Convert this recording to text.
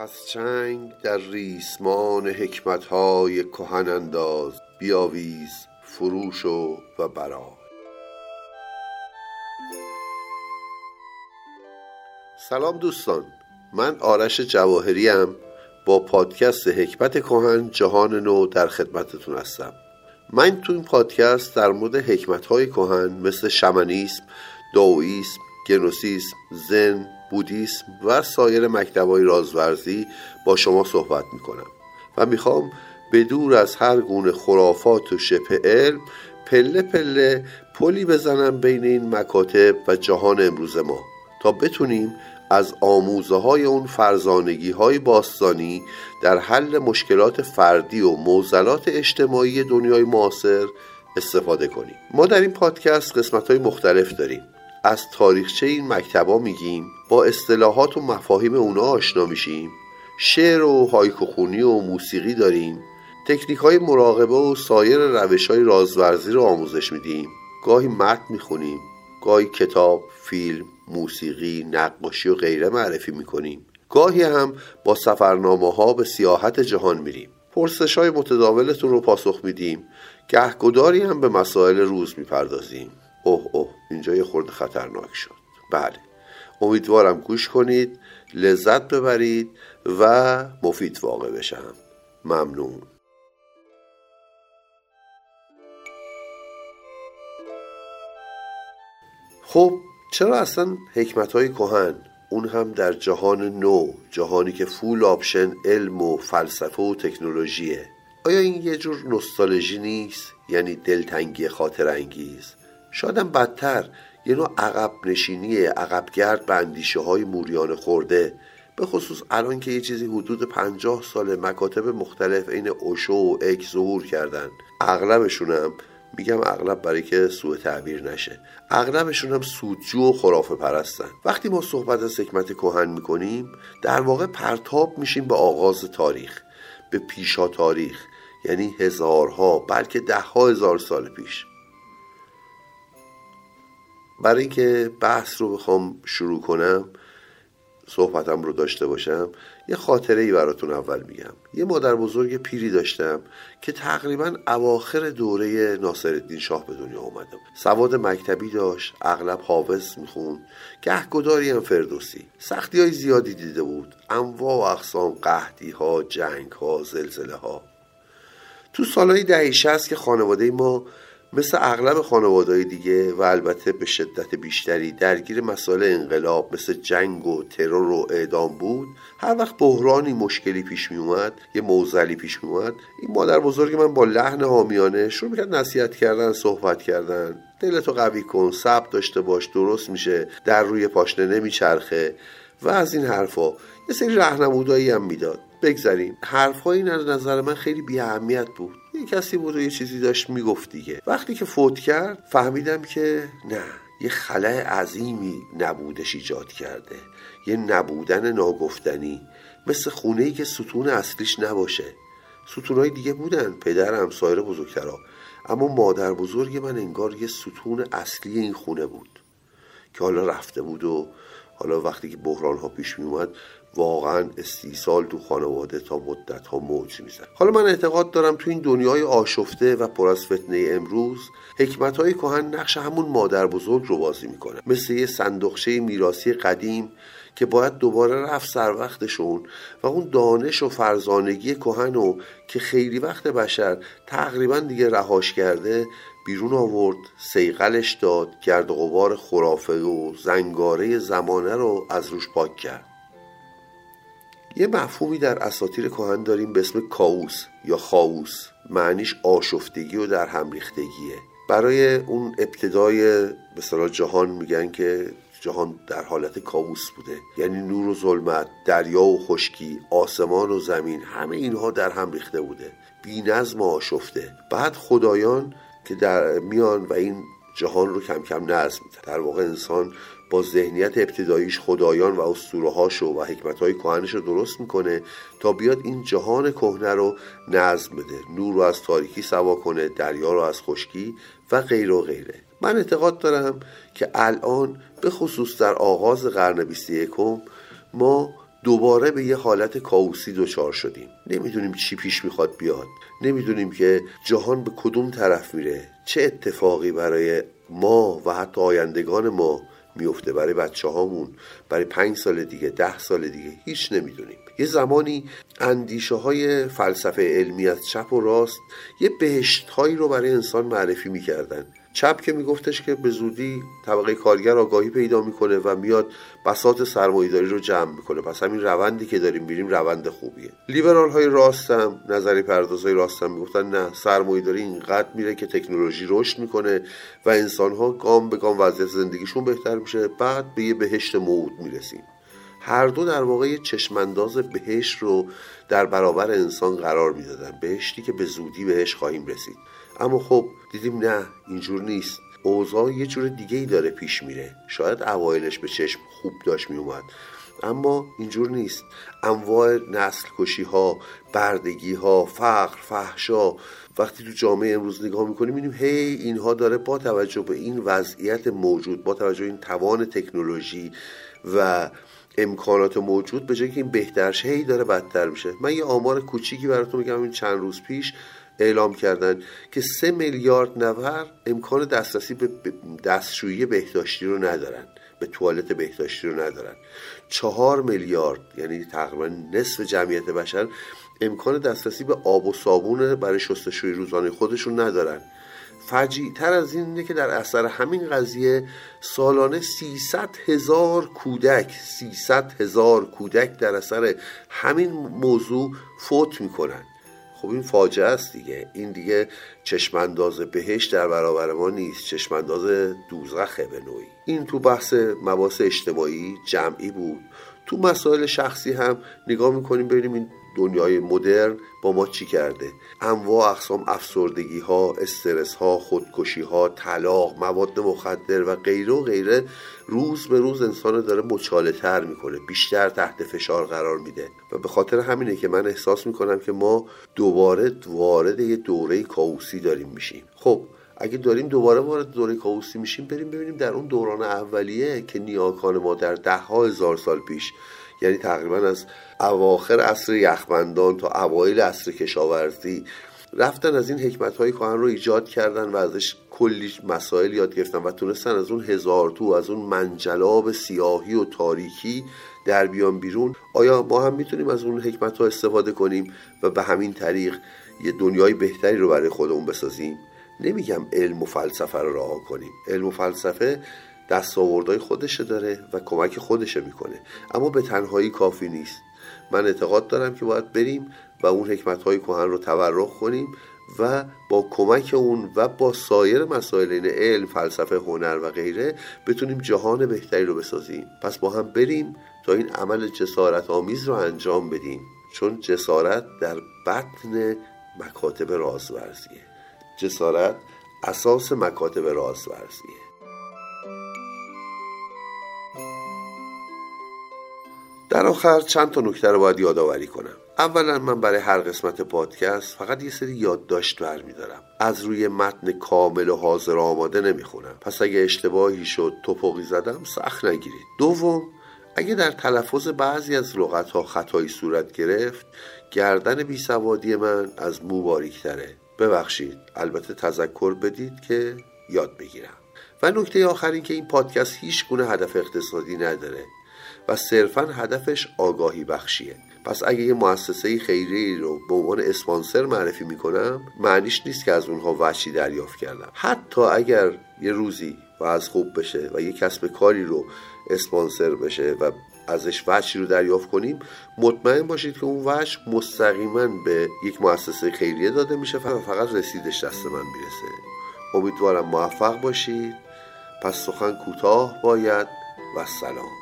پس چنگ در ریسمان حکمتهای کهن انداز بیاویز فروش و برا سلام دوستان من آرش جواهری با پادکست حکمت کهن جهان نو در خدمتتون هستم. من تو این پادکست در مورد حکمت های کهن مثل شمنیسم، داویسم، گنوسیسم، زن، بودیسم و سایر مکتبای رازورزی با شما صحبت می‌کنم. و می‌خوام به دور از هر گونه خرافات و شبه علم پله پله پلی بزنم بین این مکاتب و جهان امروز ما تا بتونیم از آموزه های اون فرزانگی های باستانی در حل مشکلات فردی و موزلات اجتماعی دنیای معاصر استفاده کنیم. ما در این پادکست قسمت های مختلف داریم. از تاریخچه این مکتبا میگیم با اصطلاحات و مفاهیم اونا آشنا میشیم. شعر و هایکوخونی و موسیقی داریم. تکنیک های مراقبه و سایر روش های رازورزی رو آموزش میدیم. گاهی متن می‌خونیم گاهی کتاب، فیلم، موسیقی، نقاشی و غیره معرفی می‌کنیم. گاهی هم با سفرنامه ها به سیاحت جهان میریم. پرسش های متداولتون رو پاسخ میدیم. گهگداری هم به مسائل روز می‌پردازیم. اوه اوه. اینجا یه خورده خطرناک شد. بله. امیدوارم گوش کنید لذت ببرید و مفید واقع بشم. ممنون. خب چرا اصلا حکمت های کهن اون هم در جهان نو جهانی که فول آپشن علم و فلسفه و تکنولوژیه آیا این یه جور نستالژی نیست؟ یعنی دلتنگی خاطر انگیز شادم بدتر. یه نوع عقب نشینی عقبگرد به اندیشه های موریان خورده. به خصوص الان که یه چیزی حدود پنجاه سال مکاتب مختلف عین اوشو و اک ظهور کردن. اغلبشونم میگم اغلب برای که سوء تعبیر نشه. اغلبشون هم سودجو و خرافه پرستن. وقتی ما صحبت از حکمت کهن می‌کنیم در واقع پرتاب میشیم به آغاز تاریخ به پیشا تاریخ. یعنی هزارها بلکه دهها هزار سال پیش. برای اینکه بحث رو بخوام شروع کنم صحبتم رو داشته باشم یه خاطره ای براتون اول میگم. یه مادر بزرگ پیری داشتم که تقریبا اواخر دوره ناصرالدین شاه به دنیا اومده سواد مکتبی داشت اغلب حافظ می‌خوند. گهگداری هم فردوسی. سختی های زیادی دیده بود. انواع و اقسام قهدی ها جنگ ها زلزله ها تو سالهای دهی شست که خانواده ما مثل اغلب خانواده دیگه و البته به شدت بیشتری درگیر مسائل انقلاب مثل جنگ و ترور و اعدام بود هر وقت بحرانی مشکلی پیش می اومد یه موزلی پیش می اومد این مادر بزرگ من با لحن حامیانه شروع می‌کرد نصیحت کردن صحبت کردن. دلتو قوی کن صبر داشته باش درست میشه در روی پاشنه نمیچرخه. و از این حرفا یه سری رهنمودایی هم می‌داد. بگذاریم حرفهایی از نظر من خیلی بی اهمیت بود. یه کسی بود و یه چیزی داشت می‌گفت دیگه. وقتی که فوت کرد فهمیدم که نه یه خلاه عظیمی نبودش ایجاد کرده. یه نبودن ناگفتنی. مثل خونه ای که ستون اصلیش نباشه. ستونهای دیگه بودن پدرم سایر بزرگترا. اما مادر بزرگ من انگار یه ستون اصلی این خونه بود. که حالا رفته بود و حالا وقتی که بحران ها پیش می اومد واقعا استیصال تو خانواده تا مدت ها موج میزن حالا من اعتقاد دارم تو این دنیای آشفته و پر از فتنه امروز حکمت های کهن نقش همون مادر بزرگ رو بازی می‌کنه. مثل یه صندوقچه میراسی قدیم که باید دوباره رفت سر وقتشون و اون دانش و فرزانگی کهن و که خیلی وقت بشر تقریبا دیگه رهاش کرده بیرون آورد سیقلش داد گرد غبار خرافه و زنگاره زمانه رو از روش پاک کرد. یه مفهومی در اساطیر کهن داریم به اسم کاوس یا خاوس معنیش آشفتگی و در هم ریختگیه. برای اون ابتدای به جهان میگن که جهان در حالت کابوس بوده. یعنی نور و ظلمت دریا و خشکی آسمان و زمین همه اینها در هم ریخته بوده. بی نظم آشفته. بعد خدایان که در میان و این جهان رو کم کم نظم در واقع انسان با ذهنیت ابتداییش خدایان و اسطوره هاشو و حکمت های کهنش رو درست می‌کنه تا بیاد این جهان کهنه رو نظم بده. نور رو از تاریکی سوا کنه دریا رو از خشکی و غیر و غیره. من اعتقاد دارم که الان به خصوص در آغاز قرن 21 ما دوباره به یه حالت کاوسی دچار شدیم. نمی‌دونیم چی پیش می‌خواد بیاد. نمی‌دونیم که جهان به کدوم طرف میره. چه اتفاقی برای ما و حتی آیندگان ما میفته برای بچه هامون برای پنج سال دیگه ده سال دیگه هیچ نمی‌دونیم. یه زمانی اندیشه های فلسفه علمی از چپ و راست یه بهشت هایی رو برای انسان معرفی می‌کردن. چپ که میگفتش که به زودی طبقه کارگر آگاهی پیدا می‌کنه و میاد بساط سرمایهداری رو جمع می‌کنه. پس همین روندی که داریم میریم روند خوبیه. لیبرال های راستم نظری پرداز های راستم می‌گفتن نه سرمایهداری اینقدر میره که تکنولوژی رشد می‌کنه و انسان ها گام به گام وضعیت زندگیشون بهتر میشه. بعد به یه بهشت موعود می‌رسیم. هر دو در واقع چشمانداز بهشت رو در برابر انسان قرار می‌دادن. بهشتی که به زودی بهش خواهیم رسید. اما خب دیدیم نه اینجور نیست. اوضاع یه جور دیگه ای داره پیش میره. شاید اوایلش به چشم خوب داشت میومد اما اینجور نیست. انواع نسل کشی ها بردگی ها فقر فحشا وقتی تو جامعه امروز نگاه می‌کنیم می‌بینیم هی اینها داره با توجه به این وضعیت موجود با توجه به این توان تکنولوژی و امکانات موجود به جای که این بهتر هی داره بدتر میشه. من یه آمار کوچیکی براتون میگم این چند روز پیش اعلام کردن که سه میلیارد نفر امکان دسترسی به دستشویی بهداشتی رو ندارن به توالت بهداشتی رو ندارن. چهار میلیارد یعنی تقریبا نصف جمعیت بشر امکان دسترسی به آب و صابون برای شستشوی روزانه خودشون ندارن. فجیع تر از این اینه که در اثر همین قضیه سالانه 300 هزار کودک 300 هزار کودک در اثر همین موضوع فوت می‌کنن. خب این فاجعه است دیگه. این دیگه چشمانداز بهش در برابر ما نیست. چشمانداز دوزخه به نوعی. این تو بحث مباحث اجتماعی جمعی بود. تو مسائل شخصی هم نگاه می‌کنیم ببینیم این دنیای مدرن با ما چی کرده؟ انواع اقسام افسردگی ها استرس ها خودکشی ها طلاق مواد مخدر و غیره و غیره روز به روز انسان داره مچاله تر می‌کنه بیشتر تحت فشار قرار میده. و به خاطر همینه که من احساس می‌کنم که ما دوباره وارد یه دوره کاوسی داریم میشیم. خب اگه داریم دوباره وارد دوره کاوسی میشیم بریم ببینیم در اون دوران اولیه که نیاکان ما در ده ها هزار سال پیش یعنی تقریبا از اواخر عصر یخبندان تا اوایل عصر کشاورزی رفتن از این حکمت های کهن رو ایجاد کردن و ازش کلی مسائل یاد گرفتن و تونستن از اون هزار تو از اون منجلاب سیاهی و تاریکی در بیان بیرون. آیا ما هم می‌تونیم از اون حکمت ها استفاده کنیم و به همین طریق یه دنیای بهتری رو برای خودمون بسازیم؟ نمیگم علم و فلسفه رو رها کنیم. علم و فلسفه دستاوردهای خودشه داره و کمک خودشه می‌کنه. اما به تنهایی کافی نیست. من اعتقاد دارم که باید بریم و اون حکمت های کهن رو تورخ کنیم و با کمک اون و با سایر مسائل این علم فلسفه هنر و غیره بتونیم جهان بهتری رو بسازیم. پس با هم بریم تا این عمل جسارت آمیز رو انجام بدیم. چون جسارت در بطن مکاتب رازورزیه. جسارت اساس مکاتب رازورزیه. در آخر چند تا نکته رو باید یادآوری کنم. اولا من برای هر قسمت پادکست فقط یه سری یادداشت برمیدارم. از روی متن کامل و حاضر آماده نمی‌خونم. پس اگه اشتباهی شد توپقی زدم سخت نگیرید. دوم اگه در تلفظ بعضی از لغت ها خطایی صورت گرفت گردن بیسوادی من از مو باریکتره. ببخشید البته تذکر بدید که یاد بگیرم. و نکته آخر این که این پادکست هیچ گونه هدف اقتصادی نداره. و صرفا هدفش آگاهی بخشیه. پس اگه یه مؤسسه خیری رو به عنوان اسپانسر معرفی می‌کنم معنیش نیست که از اونها وچی دریافت کردم. حتی اگر یه روزی و از خوب بشه و یه کسب کاری رو اسپانسر بشه و ازش وچی رو دریافت کنیم مطمئن باشید که اون وچ مستقیما به یک مؤسسه خیریه داده میشه و فقط رسیدش دست من می‌رسه. امیدوارم موفق باشید. پس سخن کوتاه باید و سلام.